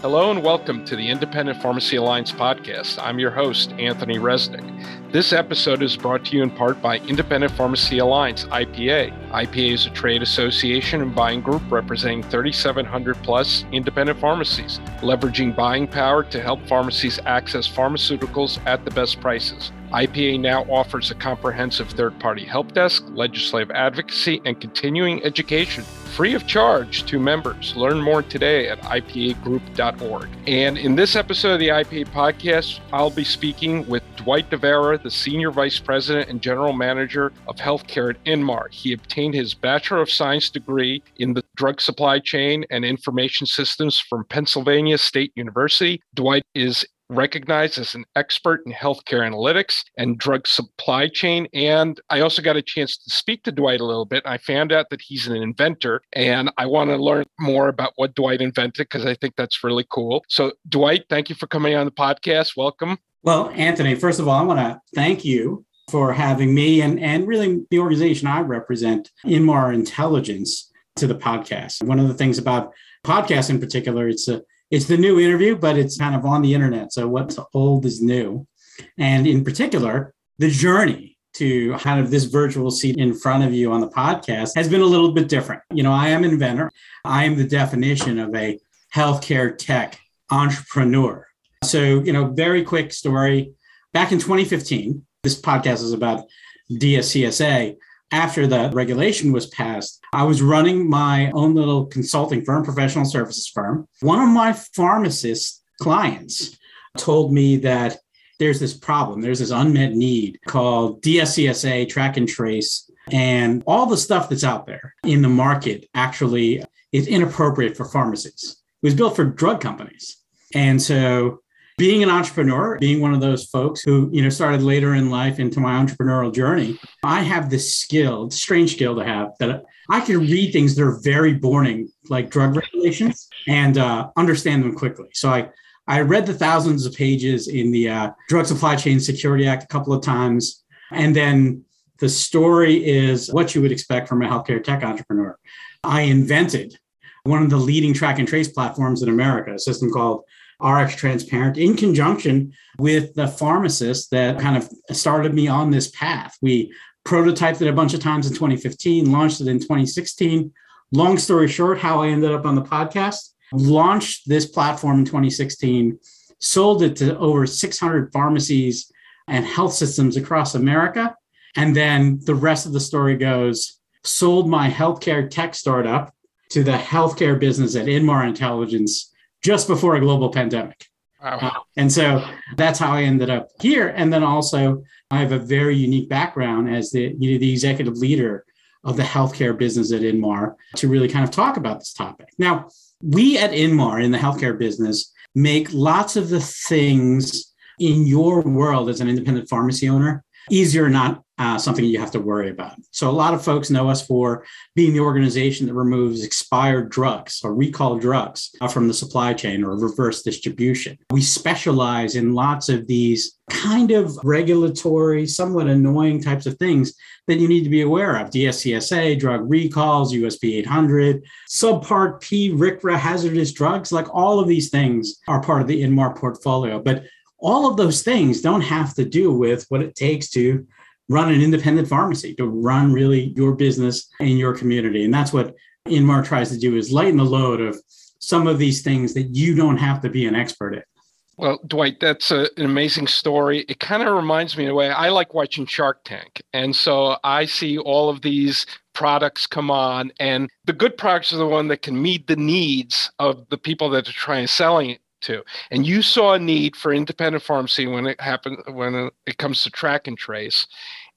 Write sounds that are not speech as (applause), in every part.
Hello and welcome to the Independent Pharmacy Alliance podcast. I'm your host, Anthony Resnick. This episode is brought to you in part by Independent Pharmacy Alliance, IPA. IPA is a trade association and buying group representing 3,700 plus independent pharmacies, leveraging buying power to help pharmacies access pharmaceuticals at the best prices. IPA now offers a comprehensive third party help desk, legislative advocacy, and continuing education free of charge to members. Learn more today at IPAgroup.org. And in this episode of the IPA podcast, I'll be speaking with Dwight DeVera, the Senior Vice President and General Manager of Healthcare at Inmar. He obtained his Bachelor of Science degree in the drug supply chain and information systems from Pennsylvania State University. Dwight is recognized as an expert in healthcare analytics and drug supply chain. And I also got a chance to speak to Dwight a little bit. I found out that he's an inventor, and I want to learn more about what Dwight invented because I think that's really cool. So, Dwight, thank you for coming on the podcast. Welcome. Well, Anthony, first of all, I want to thank you for having me and, and really the organization I represent, Inmar Intelligence, to the podcast. One of the things about podcasts in particular, it's a it's the new interview, but it's kind of on the internet. So what's old is new. And in particular, the journey to kind of this virtual seat in front of you on the podcast has been a little bit different. You know, I am an inventor. I am the definition of a healthcare tech entrepreneur. So, you know, very quick story. Back in 2015, this podcast is about DSCSA after the regulation was passed, I was running my own little consulting firm, professional services firm. One of my pharmacist clients told me that there's this problem, there's this unmet need called DSCSA, track and trace, and all the stuff that's out there in the market actually is inappropriate for pharmacies. It was built for drug companies. And so being an entrepreneur, being one of those folks who, you know, started later in life into my entrepreneurial journey, I have this skill, strange skill to have that I can read things that are very boring, like drug regulations, and uh, understand them quickly. So I, I read the thousands of pages in the uh, Drug Supply Chain Security Act a couple of times. And then the story is what you would expect from a healthcare tech entrepreneur. I invented one of the leading track and trace platforms in America, a system called RX Transparent in conjunction with the pharmacist that kind of started me on this path. We prototyped it a bunch of times in 2015, launched it in 2016. Long story short, how I ended up on the podcast, launched this platform in 2016, sold it to over 600 pharmacies and health systems across America. And then the rest of the story goes sold my healthcare tech startup to the healthcare business at Inmar Intelligence just before a global pandemic. Wow. Uh, and so that's how I ended up here. And then also, I have a very unique background as the, you know, the executive leader of the healthcare business at Inmar to really kind of talk about this topic. Now, we at Inmar in the healthcare business make lots of the things in your world as an independent pharmacy owner easier, not uh, something you have to worry about. So, a lot of folks know us for being the organization that removes expired drugs or recall drugs uh, from the supply chain or reverse distribution. We specialize in lots of these kind of regulatory, somewhat annoying types of things that you need to be aware of DSCSA, drug recalls, USP 800, Subpart P, RCRA, hazardous drugs, like all of these things are part of the Inmar portfolio. But all of those things don't have to do with what it takes to run an independent pharmacy, to run really your business in your community. And that's what Inmar tries to do is lighten the load of some of these things that you don't have to be an expert in. Well, Dwight, that's a, an amazing story. It kind of reminds me in a way I like watching Shark Tank. And so I see all of these products come on, and the good products are the one that can meet the needs of the people that are trying selling it And you saw a need for independent pharmacy when it happened when it comes to track and trace.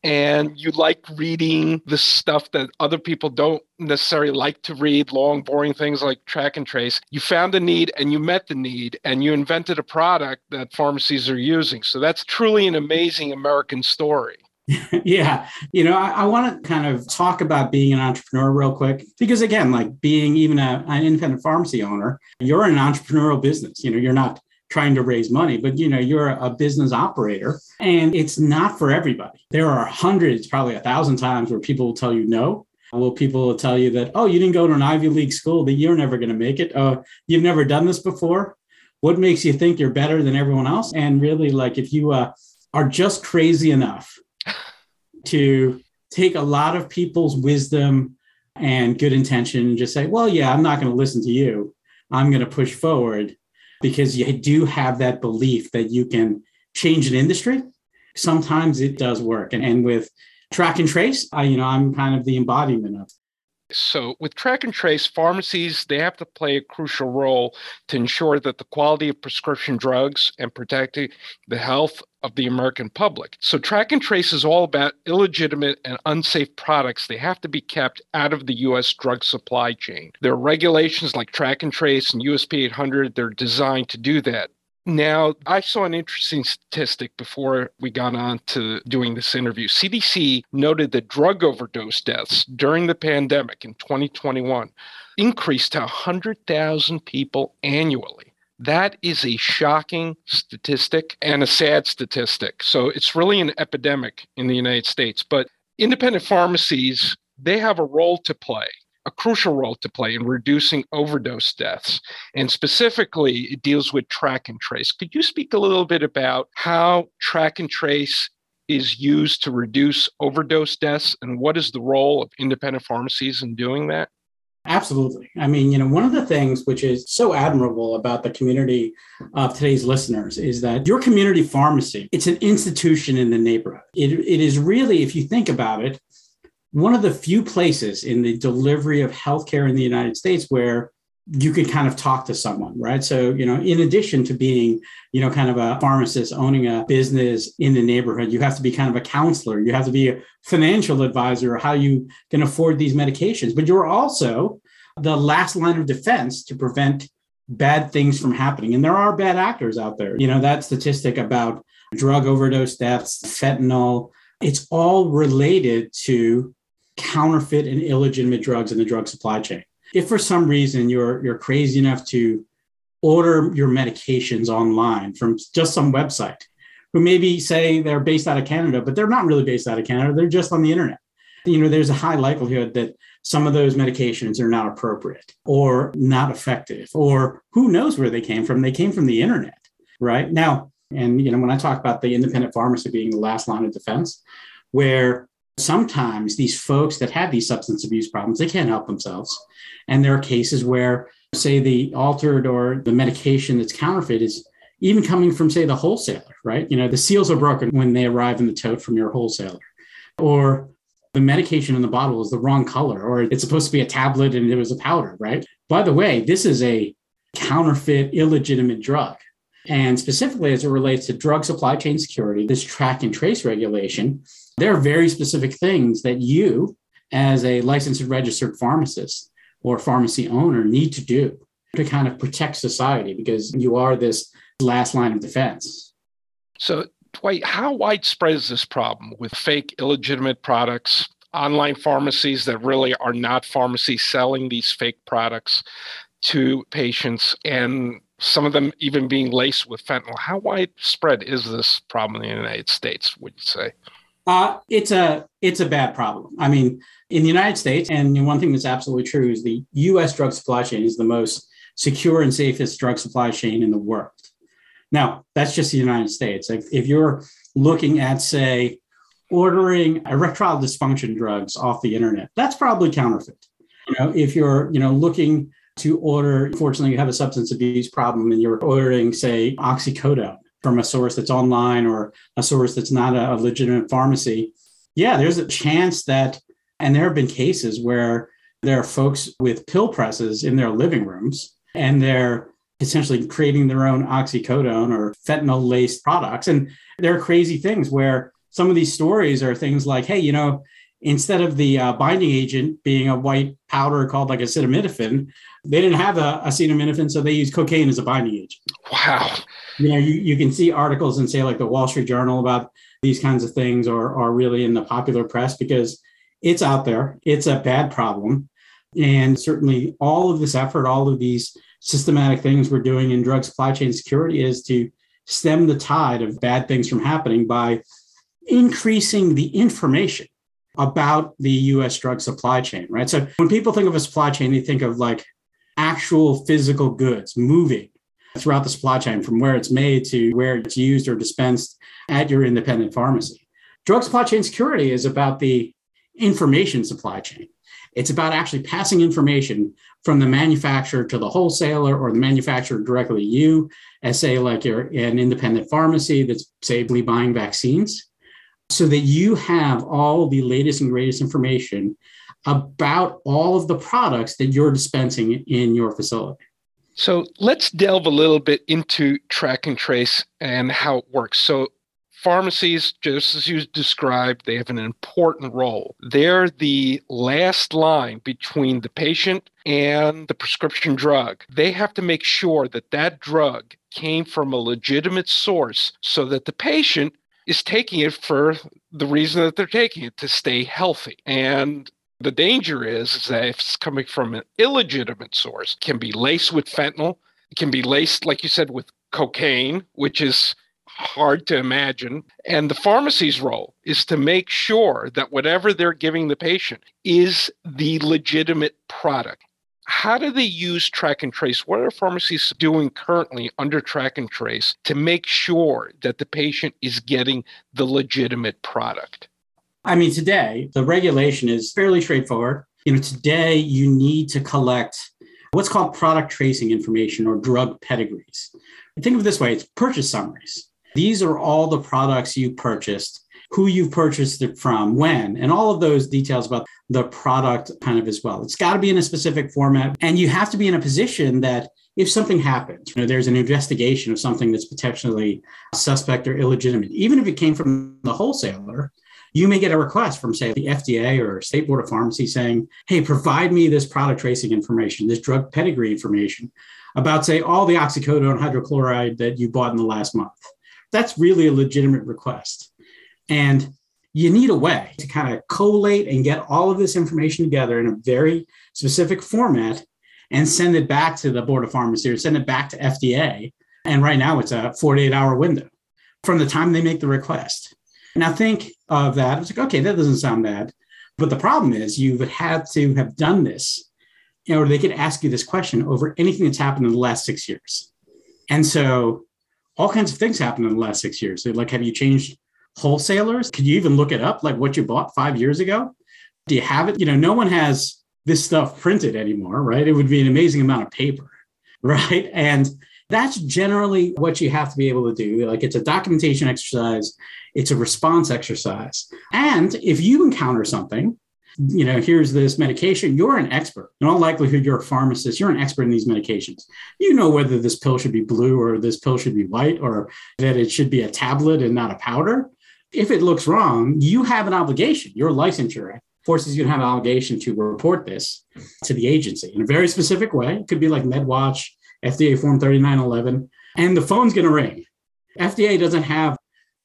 And you like reading the stuff that other people don't necessarily like to read, long, boring things like track and trace. You found the need and you met the need and you invented a product that pharmacies are using. So that's truly an amazing American story. (laughs) yeah. You know, I, I want to kind of talk about being an entrepreneur real quick because, again, like being even a, an independent pharmacy owner, you're an entrepreneurial business. You know, you're not trying to raise money, but you know, you're a business operator and it's not for everybody. There are hundreds, probably a thousand times where people will tell you no. Well, people will tell you that, oh, you didn't go to an Ivy League school, that you're never going to make it. Oh, you've never done this before. what makes you think you're better than everyone else? And really, like, if you uh, are just crazy enough to take a lot of people's wisdom and good intention and just say, well, yeah, I'm not going to listen to you. I'm going to push forward because you do have that belief that you can change an industry. Sometimes it does work. And, and with track and trace, I, you know, I'm kind of the embodiment of so, with track and trace, pharmacies they have to play a crucial role to ensure that the quality of prescription drugs and protecting the health of the American public. So, track and trace is all about illegitimate and unsafe products. They have to be kept out of the U.S. drug supply chain. There are regulations like track and trace and USP 800. They're designed to do that. Now, I saw an interesting statistic before we got on to doing this interview. CDC noted that drug overdose deaths during the pandemic in 2021 increased to 100,000 people annually. That is a shocking statistic and a sad statistic. So it's really an epidemic in the United States. But independent pharmacies, they have a role to play a crucial role to play in reducing overdose deaths. And specifically, it deals with track and trace. Could you speak a little bit about how track and trace is used to reduce overdose deaths and what is the role of independent pharmacies in doing that? Absolutely. I mean, you know, one of the things which is so admirable about the community of today's listeners is that your community pharmacy, it's an institution in the neighborhood. It, it is really, if you think about it, one of the few places in the delivery of healthcare in the United States where you could kind of talk to someone, right? So, you know, in addition to being, you know, kind of a pharmacist owning a business in the neighborhood, you have to be kind of a counselor. You have to be a financial advisor, how you can afford these medications. But you're also the last line of defense to prevent bad things from happening. And there are bad actors out there. You know, that statistic about drug overdose deaths, fentanyl, it's all related to counterfeit and illegitimate drugs in the drug supply chain. If for some reason you're you're crazy enough to order your medications online from just some website, who maybe say they're based out of Canada, but they're not really based out of Canada, they're just on the internet. You know, there's a high likelihood that some of those medications are not appropriate or not effective, or who knows where they came from. They came from the internet, right? Now, and you know, when I talk about the independent pharmacy being the last line of defense, where sometimes these folks that have these substance abuse problems they can't help themselves. And there are cases where say the altered or the medication that's counterfeit is even coming from say the wholesaler right? You know the seals are broken when they arrive in the tote from your wholesaler. Or the medication in the bottle is the wrong color or it's supposed to be a tablet and it was a powder right? By the way this is a counterfeit illegitimate drug. And specifically as it relates to drug supply chain security this track and trace regulation there are very specific things that you, as a licensed and registered pharmacist or pharmacy owner, need to do to kind of protect society because you are this last line of defense. So, Dwight, how widespread is this problem with fake, illegitimate products, online pharmacies that really are not pharmacies selling these fake products to patients, and some of them even being laced with fentanyl? How widespread is this problem in the United States, would you say? Uh, it's a it's a bad problem. I mean, in the United States, and one thing that's absolutely true is the U.S. drug supply chain is the most secure and safest drug supply chain in the world. Now, that's just the United States. If, if you're looking at, say, ordering erectile dysfunction drugs off the internet, that's probably counterfeit. You know, if you're you know looking to order, fortunately, you have a substance abuse problem and you're ordering, say, oxycodone from a source that's online or a source that's not a, a legitimate pharmacy, yeah, there's a chance that, and there have been cases where there are folks with pill presses in their living rooms and they're essentially creating their own oxycodone or fentanyl laced products. And there are crazy things where some of these stories are things like, hey, you know, instead of the uh, binding agent being a white powder called like acetaminophen, they didn't have a acetaminophen, so they used cocaine as a binding agent. Wow. You know, you, you can see articles and say like the Wall Street Journal about these kinds of things are, are really in the popular press because it's out there. It's a bad problem. And certainly all of this effort, all of these systematic things we're doing in drug supply chain security is to stem the tide of bad things from happening by increasing the information about the US drug supply chain, right? So when people think of a supply chain, they think of like actual physical goods moving throughout the supply chain from where it's made to where it's used or dispensed at your independent pharmacy. Drug supply chain security is about the information supply chain. It's about actually passing information from the manufacturer to the wholesaler or the manufacturer directly to you, as say, like you're an independent pharmacy that's safely buying vaccines, so that you have all the latest and greatest information about all of the products that you're dispensing in your facility. So let's delve a little bit into track and trace and how it works. So pharmacies, just as you described, they have an important role. They're the last line between the patient and the prescription drug. They have to make sure that that drug came from a legitimate source so that the patient is taking it for the reason that they're taking it to stay healthy. And the danger is, is that if it's coming from an illegitimate source, can be laced with fentanyl, it can be laced, like you said, with cocaine, which is hard to imagine. And the pharmacy's role is to make sure that whatever they're giving the patient is the legitimate product. How do they use track and trace? What are pharmacies doing currently under track and trace to make sure that the patient is getting the legitimate product? I mean, today, the regulation is fairly straightforward. You know, today you need to collect what's called product tracing information or drug pedigrees. Think of it this way it's purchase summaries. These are all the products you purchased, who you've purchased it from, when, and all of those details about the product kind of as well. It's got to be in a specific format. And you have to be in a position that if something happens, you know, there's an investigation of something that's potentially suspect or illegitimate, even if it came from the wholesaler, you may get a request from, say, the FDA or State Board of Pharmacy saying, hey, provide me this product tracing information, this drug pedigree information about, say, all the oxycodone hydrochloride that you bought in the last month. That's really a legitimate request. And you need a way to kind of collate and get all of this information together in a very specific format and send it back to the Board of Pharmacy or send it back to FDA. And right now it's a 48 hour window from the time they make the request. Now think of that. It's like, okay, that doesn't sound bad. But the problem is you would have to have done this, you know, or they could ask you this question over anything that's happened in the last six years. And so all kinds of things happened in the last six years. So like, have you changed wholesalers? Could you even look it up, like what you bought five years ago? Do you have it? You know, no one has this stuff printed anymore, right? It would be an amazing amount of paper, (laughs) right? And that's generally what you have to be able to do. Like it's a documentation exercise, it's a response exercise. And if you encounter something, you know, here's this medication, you're an expert. In all likelihood, you're a pharmacist, you're an expert in these medications. You know whether this pill should be blue or this pill should be white or that it should be a tablet and not a powder. If it looks wrong, you have an obligation. Your licensure forces you to have an obligation to report this to the agency in a very specific way. It could be like MedWatch, FDA Form 3911, and the phone's going to ring. FDA doesn't have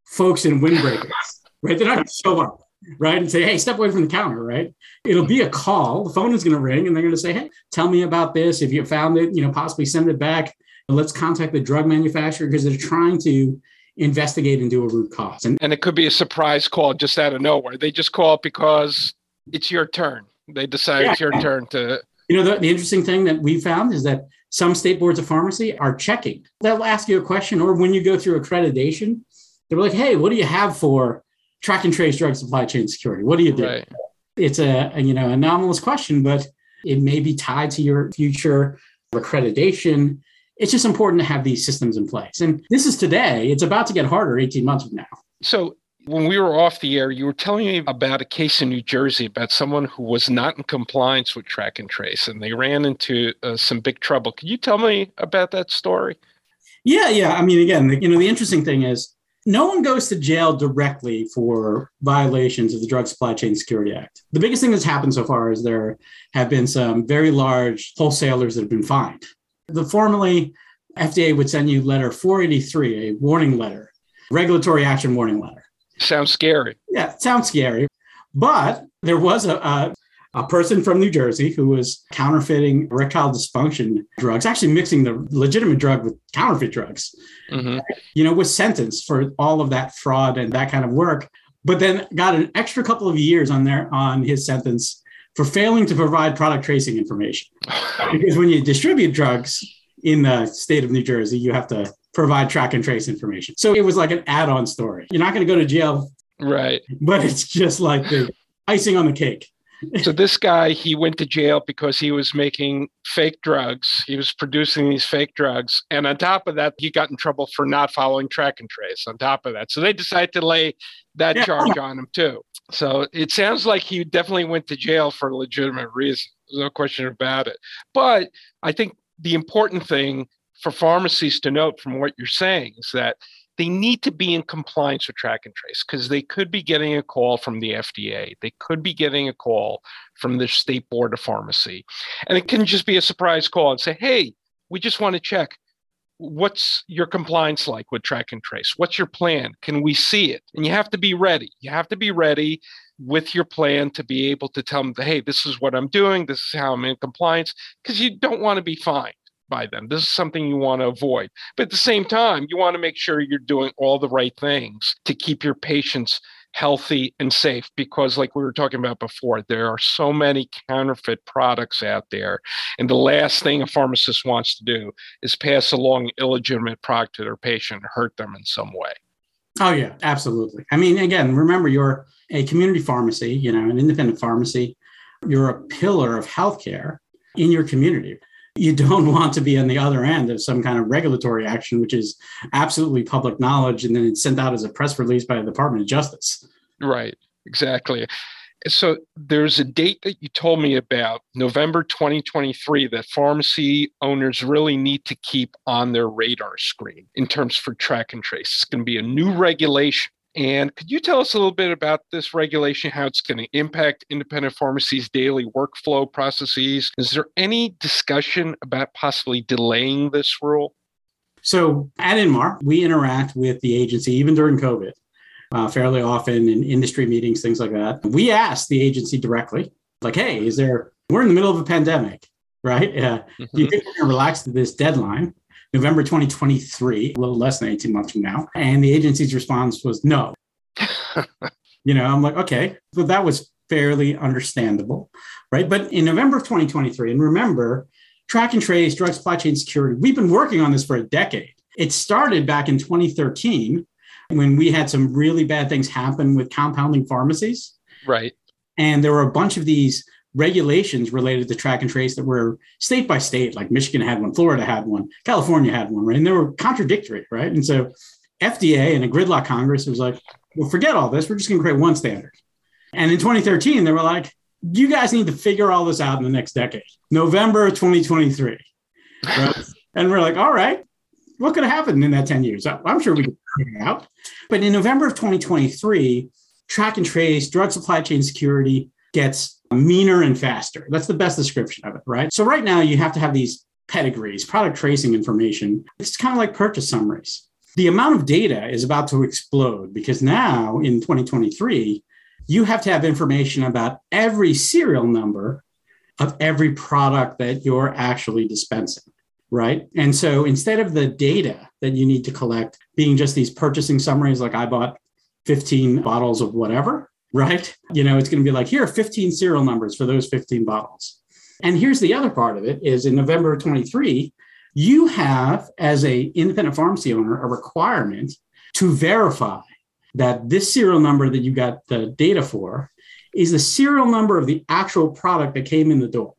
folks in windbreakers, (laughs) right? They're not going to show up, right? And say, hey, step away from the counter, right? It'll be a call. The phone is going to ring and they're going to say, hey, tell me about this. If you found it, you know, possibly send it back. And let's contact the drug manufacturer because they're trying to investigate and do a root cause. And, and it could be a surprise call just out of nowhere. They just call because it's your turn. They decide yeah. it's your turn to. You know, the, the interesting thing that we found is that some state boards of pharmacy are checking. They'll ask you a question, or when you go through accreditation, they're like, hey, what do you have for track and trace drug supply chain security? What do you do? Right. It's a, a, you know anomalous question, but it may be tied to your future accreditation. It's just important to have these systems in place. And this is today. It's about to get harder 18 months from now. So when we were off the air, you were telling me about a case in New Jersey about someone who was not in compliance with track and trace, and they ran into uh, some big trouble. Could you tell me about that story? Yeah, yeah. I mean, again, you know, the interesting thing is no one goes to jail directly for violations of the Drug Supply Chain Security Act. The biggest thing that's happened so far is there have been some very large wholesalers that have been fined. The formerly FDA would send you letter 483, a warning letter, regulatory action warning letter. Sounds scary. Yeah, sounds scary. But there was a, a a person from New Jersey who was counterfeiting erectile dysfunction drugs, actually mixing the legitimate drug with counterfeit drugs, mm-hmm. you know, was sentenced for all of that fraud and that kind of work, but then got an extra couple of years on there on his sentence for failing to provide product tracing information. (sighs) because when you distribute drugs, in the state of New Jersey, you have to provide track and trace information. So it was like an add on story. You're not going to go to jail. Right. But it's just like the icing on the cake. so this guy, he went to jail because he was making fake drugs. He was producing these fake drugs. And on top of that, he got in trouble for not following track and trace on top of that. So they decided to lay that yeah. charge on him too. So it sounds like he definitely went to jail for a legitimate reason. There's no question about it. But I think the important thing for pharmacies to note from what you're saying is that they need to be in compliance with track and trace because they could be getting a call from the FDA. They could be getting a call from the state board of pharmacy. And it can just be a surprise call and say, hey, we just want to check what's your compliance like with track and trace? What's your plan? Can we see it? And you have to be ready. You have to be ready with your plan to be able to tell them, hey, this is what I'm doing. This is how I'm in compliance because you don't want to be fined by them. This is something you want to avoid. But at the same time, you want to make sure you're doing all the right things to keep your patients healthy and safe because like we were talking about before there are so many counterfeit products out there and the last thing a pharmacist wants to do is pass along illegitimate product to their patient and hurt them in some way oh yeah absolutely i mean again remember you're a community pharmacy you know an independent pharmacy you're a pillar of healthcare in your community you don't want to be on the other end of some kind of regulatory action, which is absolutely public knowledge, and then it's sent out as a press release by the Department of Justice. Right, exactly. So there's a date that you told me about, November 2023, that pharmacy owners really need to keep on their radar screen in terms for track and trace. It's going to be a new regulation and could you tell us a little bit about this regulation, how it's going to impact independent pharmacies' daily workflow processes? Is there any discussion about possibly delaying this rule? So at Inmar, we interact with the agency even during COVID. Uh, fairly often in industry meetings, things like that. We ask the agency directly, like, hey, is there, we're in the middle of a pandemic, right? Uh, mm-hmm. Do you think we're going to relax this deadline? November 2023, a little less than 18 months from now. And the agency's response was no. (laughs) you know, I'm like, okay, but that was fairly understandable, right? But in November of 2023, and remember, track and trace, drug supply chain security, we've been working on this for a decade. It started back in 2013 when we had some really bad things happen with compounding pharmacies. Right. And there were a bunch of these regulations related to track and trace that were state by state, like Michigan had one, Florida had one, California had one, right? And they were contradictory, right? And so FDA and a gridlock Congress was like, well, forget all this. We're just going to create one standard. And in 2013, they were like, you guys need to figure all this out in the next decade, November 2023. Right? (laughs) and we're like, all right, what could have happened in that 10 years? I'm sure we could figure it out. But in November of 2023, track and trace, drug supply chain security gets meaner and faster. That's the best description of it, right? So right now you have to have these pedigrees, product tracing information. It's kind of like purchase summaries. The amount of data is about to explode because now in 2023, you have to have information about every serial number of every product that you're actually dispensing, right? And so instead of the data that you need to collect being just these purchasing summaries, like I bought 15 bottles of whatever, right? You know, it's going to be like, here are 15 serial numbers for those 15 bottles. And here's the other part of it is in November of 23, you have as a independent pharmacy owner a requirement to verify that this serial number that you got the data for is the serial number of the actual product that came in the door.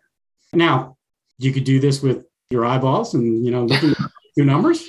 Now, you could do this with your eyeballs and you know looking at your numbers,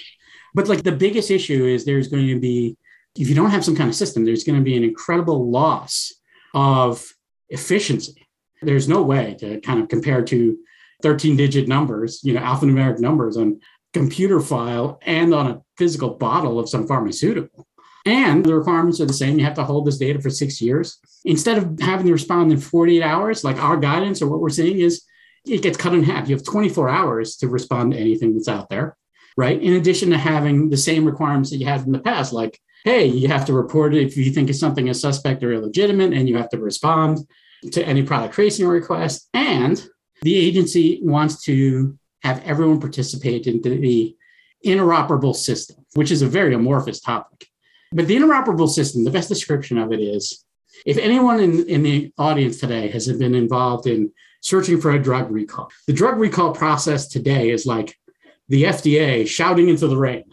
but like the biggest issue is there's going to be if you don't have some kind of system, there's going to be an incredible loss of efficiency. There's no way to kind of compare to 13 digit numbers, you know, alphanumeric numbers on computer file and on a physical bottle of some pharmaceutical. And the requirements are the same. You have to hold this data for six years. Instead of having to respond in 48 hours, like our guidance or what we're seeing is it gets cut in half. You have 24 hours to respond to anything that's out there, right? In addition to having the same requirements that you had in the past, like hey, you have to report it if you think it's something is suspect or illegitimate, and you have to respond to any product tracing request. And the agency wants to have everyone participate in the interoperable system, which is a very amorphous topic. But the interoperable system, the best description of it is if anyone in, in the audience today has been involved in searching for a drug recall, the drug recall process today is like the FDA shouting into the rain.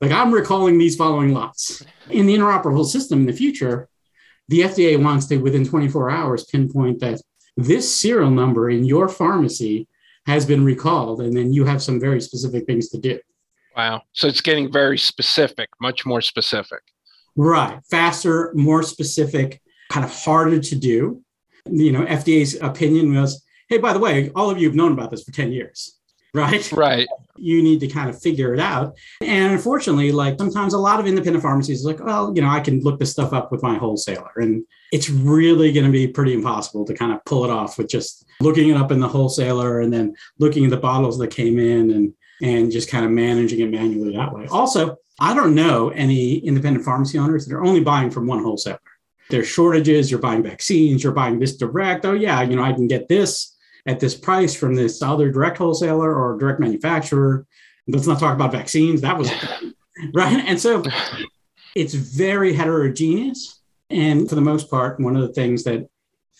Like I'm recalling these following lots. In the interoperable system in the future, the FDA wants to, within 24 hours, pinpoint that this serial number in your pharmacy has been recalled, and then you have some very specific things to do. Wow. So it's getting very specific, much more specific. Right. Faster, more specific, kind of harder to do. You know, FDA's opinion was hey, by the way, all of you have known about this for 10 years, right? Right. You need to kind of figure it out. And unfortunately, like sometimes a lot of independent pharmacies like, well, you know, I can look this stuff up with my wholesaler. And it's really going to be pretty impossible to kind of pull it off with just looking it up in the wholesaler and then looking at the bottles that came in and and just kind of managing it manually that way. Also, I don't know any independent pharmacy owners that are only buying from one wholesaler. There's shortages, you're buying vaccines, you're buying this direct. Oh, yeah, you know, I can get this at this price from this other direct wholesaler or direct manufacturer. Let's not talk about vaccines. That was (laughs) right. And so it's very heterogeneous. And for the most part, one of the things that,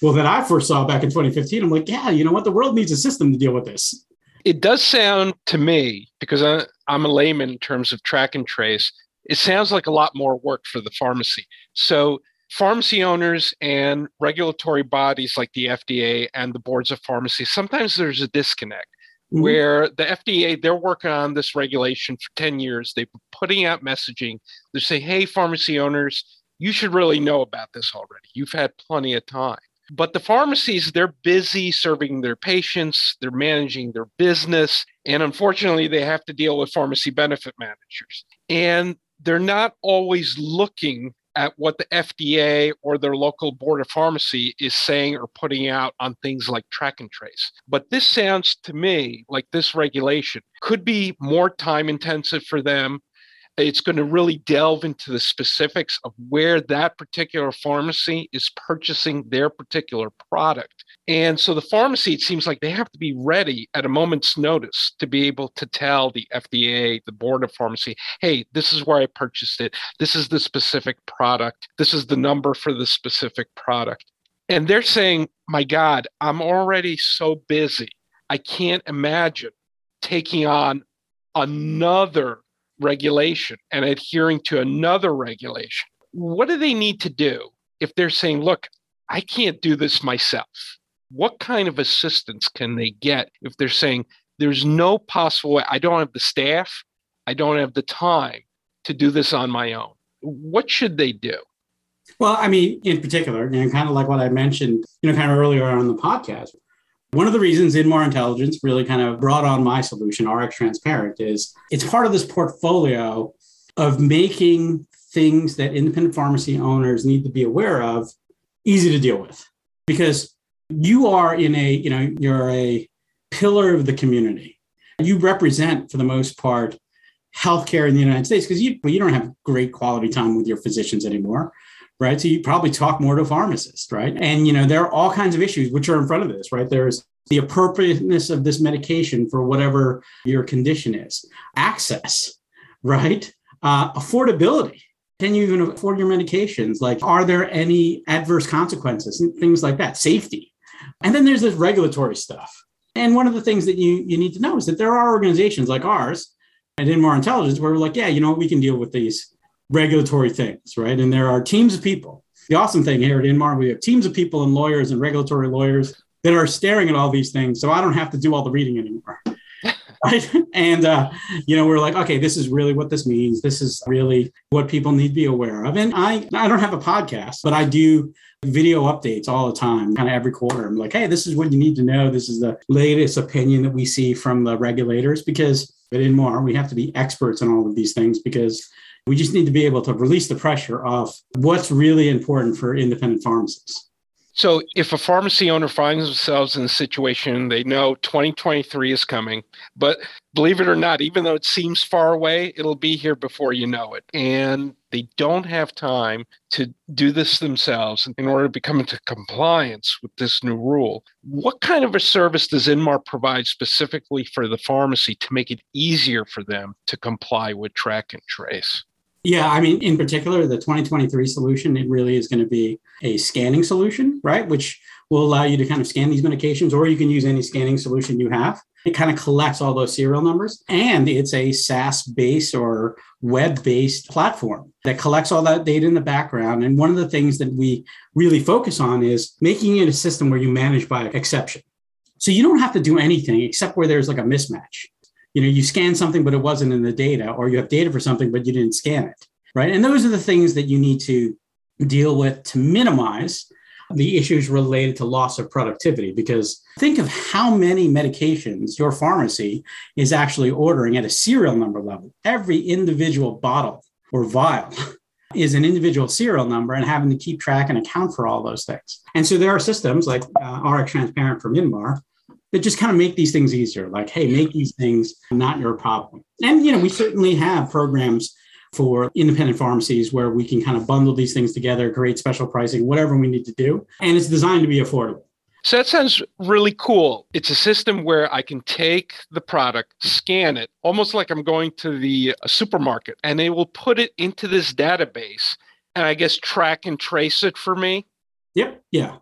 well, that I foresaw back in 2015, I'm like, yeah, you know what? The world needs a system to deal with this. It does sound to me, because I, I'm a layman in terms of track and trace, it sounds like a lot more work for the pharmacy. So pharmacy owners and regulatory bodies like the FDA and the boards of pharmacy, sometimes there's a disconnect mm-hmm. where the FDA, they're working on this regulation for 10 years. They've been putting out messaging. They say, hey, pharmacy owners, you should really know about this already. You've had plenty of time. But the pharmacies, they're busy serving their patients, they're managing their business. And unfortunately, they have to deal with pharmacy benefit managers. And they're not always looking at what the FDA or their local board of pharmacy is saying or putting out on things like track and trace. But this sounds to me like this regulation could be more time intensive for them. It's going to really delve into the specifics of where that particular pharmacy is purchasing their particular product. And so the pharmacy, it seems like they have to be ready at a moment's notice to be able to tell the FDA, the board of pharmacy, hey, this is where I purchased it. This is the specific product. This is the number for the specific product. And they're saying, my God, I'm already so busy. I can't imagine taking on another regulation and adhering to another regulation. What do they need to do if they're saying, look, I can't do this myself? What kind of assistance can they get if they're saying there's no possible way i don't have the staff i don't have the time to do this on my own what should they do well i mean in particular and kind of like what i mentioned you know kind of earlier on the podcast one of the reasons Inmar Intelligence really kind of brought on my solution, RX Transparent, is it's part of this portfolio of making things that independent pharmacy owners need to be aware of easy to deal with. Because you are in a, you know, you're a pillar of the community. You represent, for the most part, healthcare in the United States because you, you don't have great quality time with your physicians anymore, right? So you probably talk more to pharmacists, right? And, you know, there are all kinds of issues which are in front of this, right? There's the appropriateness of this medication for whatever your condition is, access, right? Uh, affordability, can you even afford your medications? Like, are there any adverse consequences? And things like that. Safety, and then there's this regulatory stuff. And one of the things that you, you need to know is that there are organizations like ours at Inmar Intelligence where we're like, yeah, you know, we can deal with these regulatory things, right? And there are teams of people. The awesome thing here at Inmar, we have teams of people and lawyers and regulatory lawyers that are staring at all these things. So I don't have to do all the reading anymore. (laughs) right? And uh, you know, we're like, okay, this is really what this means. This is really what people need to be aware of. And I, I don't have a podcast, but I do video updates all the time, kind of every quarter. I'm like, hey, this is what you need to know. This is the latest opinion that we see from the regulators because but Inmar, we have to be experts on all of these things because we just need to be able to release the pressure of what's really important for independent pharmacists. So, if a pharmacy owner finds themselves in a situation, they know 2023 is coming, but believe it or not, even though it seems far away, it'll be here before you know it. And they don't have time to do this themselves in order to become into compliance with this new rule. What kind of a service does Inmar provide specifically for the pharmacy to make it easier for them to comply with track and trace? Yeah, I mean, in particular, the 2023 solution, it really is going to be a scanning solution, right? Which will allow you to kind of scan these medications, or you can use any scanning solution you have. It kind of collects all those serial numbers, and it's a SaaS based or web based platform that collects all that data in the background. And one of the things that we really focus on is making it a system where you manage by exception. So you don't have to do anything except where there's like a mismatch. You know, you scan something, but it wasn't in the data, or you have data for something, but you didn't scan it. Right. And those are the things that you need to deal with to minimize the issues related to loss of productivity because think of how many medications your pharmacy is actually ordering at a serial number level. Every individual bottle or vial (laughs) is an individual serial number and having to keep track and account for all those things. And so there are systems like uh, RX Transparent from Inmar that just kind of make these things easier. Like, hey, make these things not your problem. And you know, we certainly have programs for independent pharmacies where we can kind of bundle these things together, create special pricing, whatever we need to do. And it's designed to be affordable. So that sounds really cool. It's a system where I can take the product, scan it, almost like I'm going to the uh, supermarket, and they will put it into this database and I guess track and trace it for me. Yep. Yeah.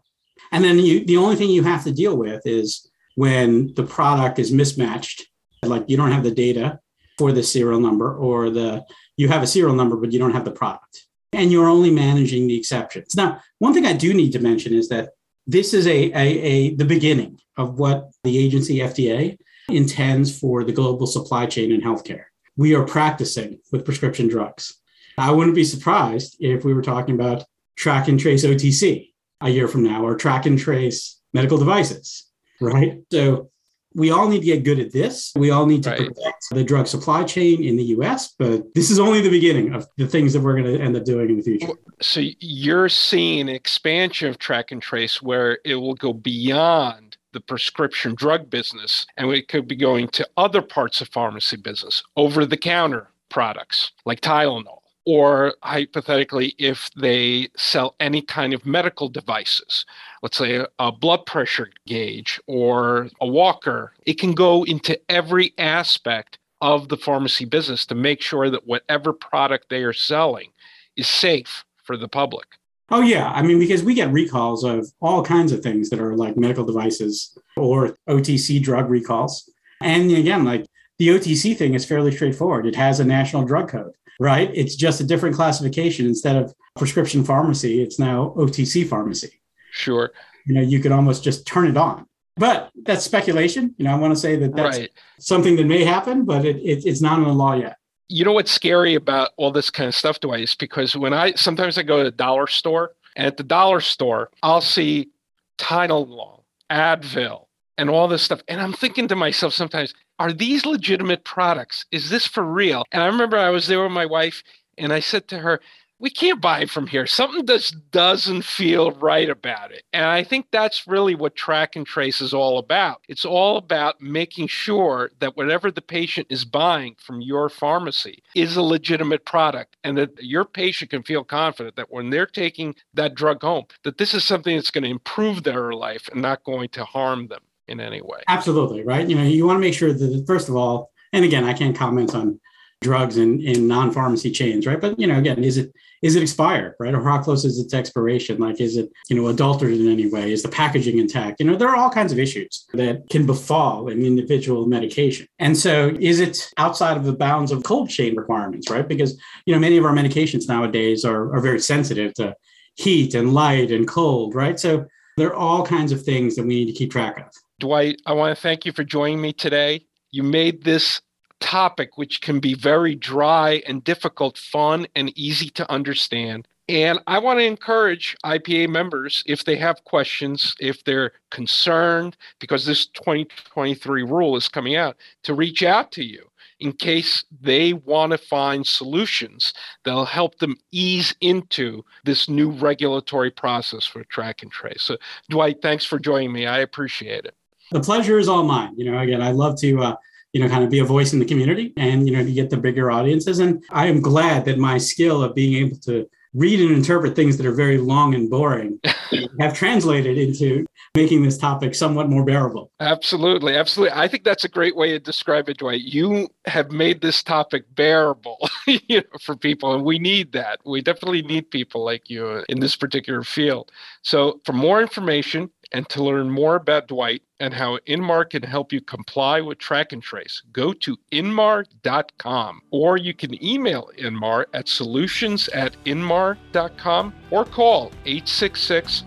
And then you, the only thing you have to deal with is when the product is mismatched, like you don't have the data for the serial number or the you have a serial number, but you don't have the product. And you're only managing the exceptions. Now, one thing I do need to mention is that this is a, a, a the beginning of what the agency FDA intends for the global supply chain in healthcare. We are practicing with prescription drugs. I wouldn't be surprised if we were talking about track and trace OTC a year from now or track and trace medical devices, right? So we all need to get good at this. We all need to right. protect the drug supply chain in the US, but this is only the beginning of the things that we're going to end up doing in the future. So you're seeing expansion of track and trace where it will go beyond the prescription drug business and it could be going to other parts of pharmacy business, over the counter products like Tylenol or hypothetically, if they sell any kind of medical devices, let's say a, blood pressure gauge or a walker, it can go into every aspect of the pharmacy business to make sure that whatever product they are selling is safe for the public. Oh, yeah. I mean, because we get recalls of all kinds of things that are like medical devices or OTC drug recalls. And again, like the OTC thing is fairly straightforward. It has a national drug code right? It's just a different classification. Instead of prescription pharmacy, it's now OTC pharmacy. Sure. You know, you could almost just turn it on. But that's speculation. You know, I want to say that that's right. something that may happen, but it, it, it's not in the law yet. You know what's scary about all this kind of stuff, Dwight, is because when I sometimes I go to the dollar store, and at the dollar store, I'll see Tylenol, Advil, and all this stuff. And I'm thinking to myself sometimes, are these legitimate products? Is this for real? And I remember I was there with my wife and I said to her, we can't buy it from here. Something just doesn't feel right about it. And I think that's really what track and trace is all about. It's all about making sure that whatever the patient is buying from your pharmacy is a legitimate product and that your patient can feel confident that when they're taking that drug home, that this is something that's going to improve their life and not going to harm them in any way. Absolutely, right? You know, you want to make sure that first of all, and again, I can't comment on drugs in, in non-pharmacy chains, right? But you know, again, is it is it expired, right? Or how close is its expiration? Like, is it you know adulterated in any way? Is the packaging intact? You know, there are all kinds of issues that can befall an individual medication. And so, is it outside of the bounds of cold chain requirements, right? Because you know, many of our medications nowadays are are very sensitive to heat and light and cold, right? So there are all kinds of things that we need to keep track of. Dwight, I want to thank you for joining me today. You made this topic, which can be very dry and difficult, fun and easy to understand. And I want to encourage IPA members, if they have questions, if they're concerned, because this 2023 rule is coming out, to reach out to you in case they want to find solutions that'll help them ease into this new regulatory process for track and trace. So, Dwight, thanks for joining me. I appreciate it the pleasure is all mine. You know, again, I love to, uh, you know, kind of be a voice in the community and, you know, to get the bigger audiences. And I am glad that my skill of being able to read and interpret things that are very long and boring (laughs) have translated into making this topic somewhat more bearable. Absolutely. Absolutely. I think that's a great way to describe it, Dwight. You have made this topic bearable (laughs) you know, for people, and we need that. We definitely need people like you in this particular field. So, for more information, and to learn more about Dwight and how Inmar can help you comply with track and trace, go to inmar.com or you can email Inmar at solutions at inmar.com or call 866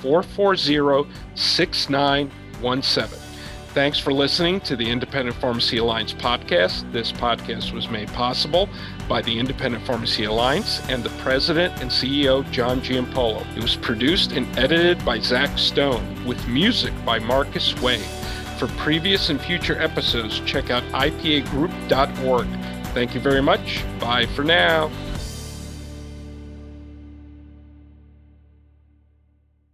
440 6917. Thanks for listening to the Independent Pharmacy Alliance podcast. This podcast was made possible by the Independent Pharmacy Alliance and the president and CEO, John Giampolo. It was produced and edited by Zach Stone with music by Marcus Way. For previous and future episodes, check out ipagroup.org. Thank you very much. Bye for now.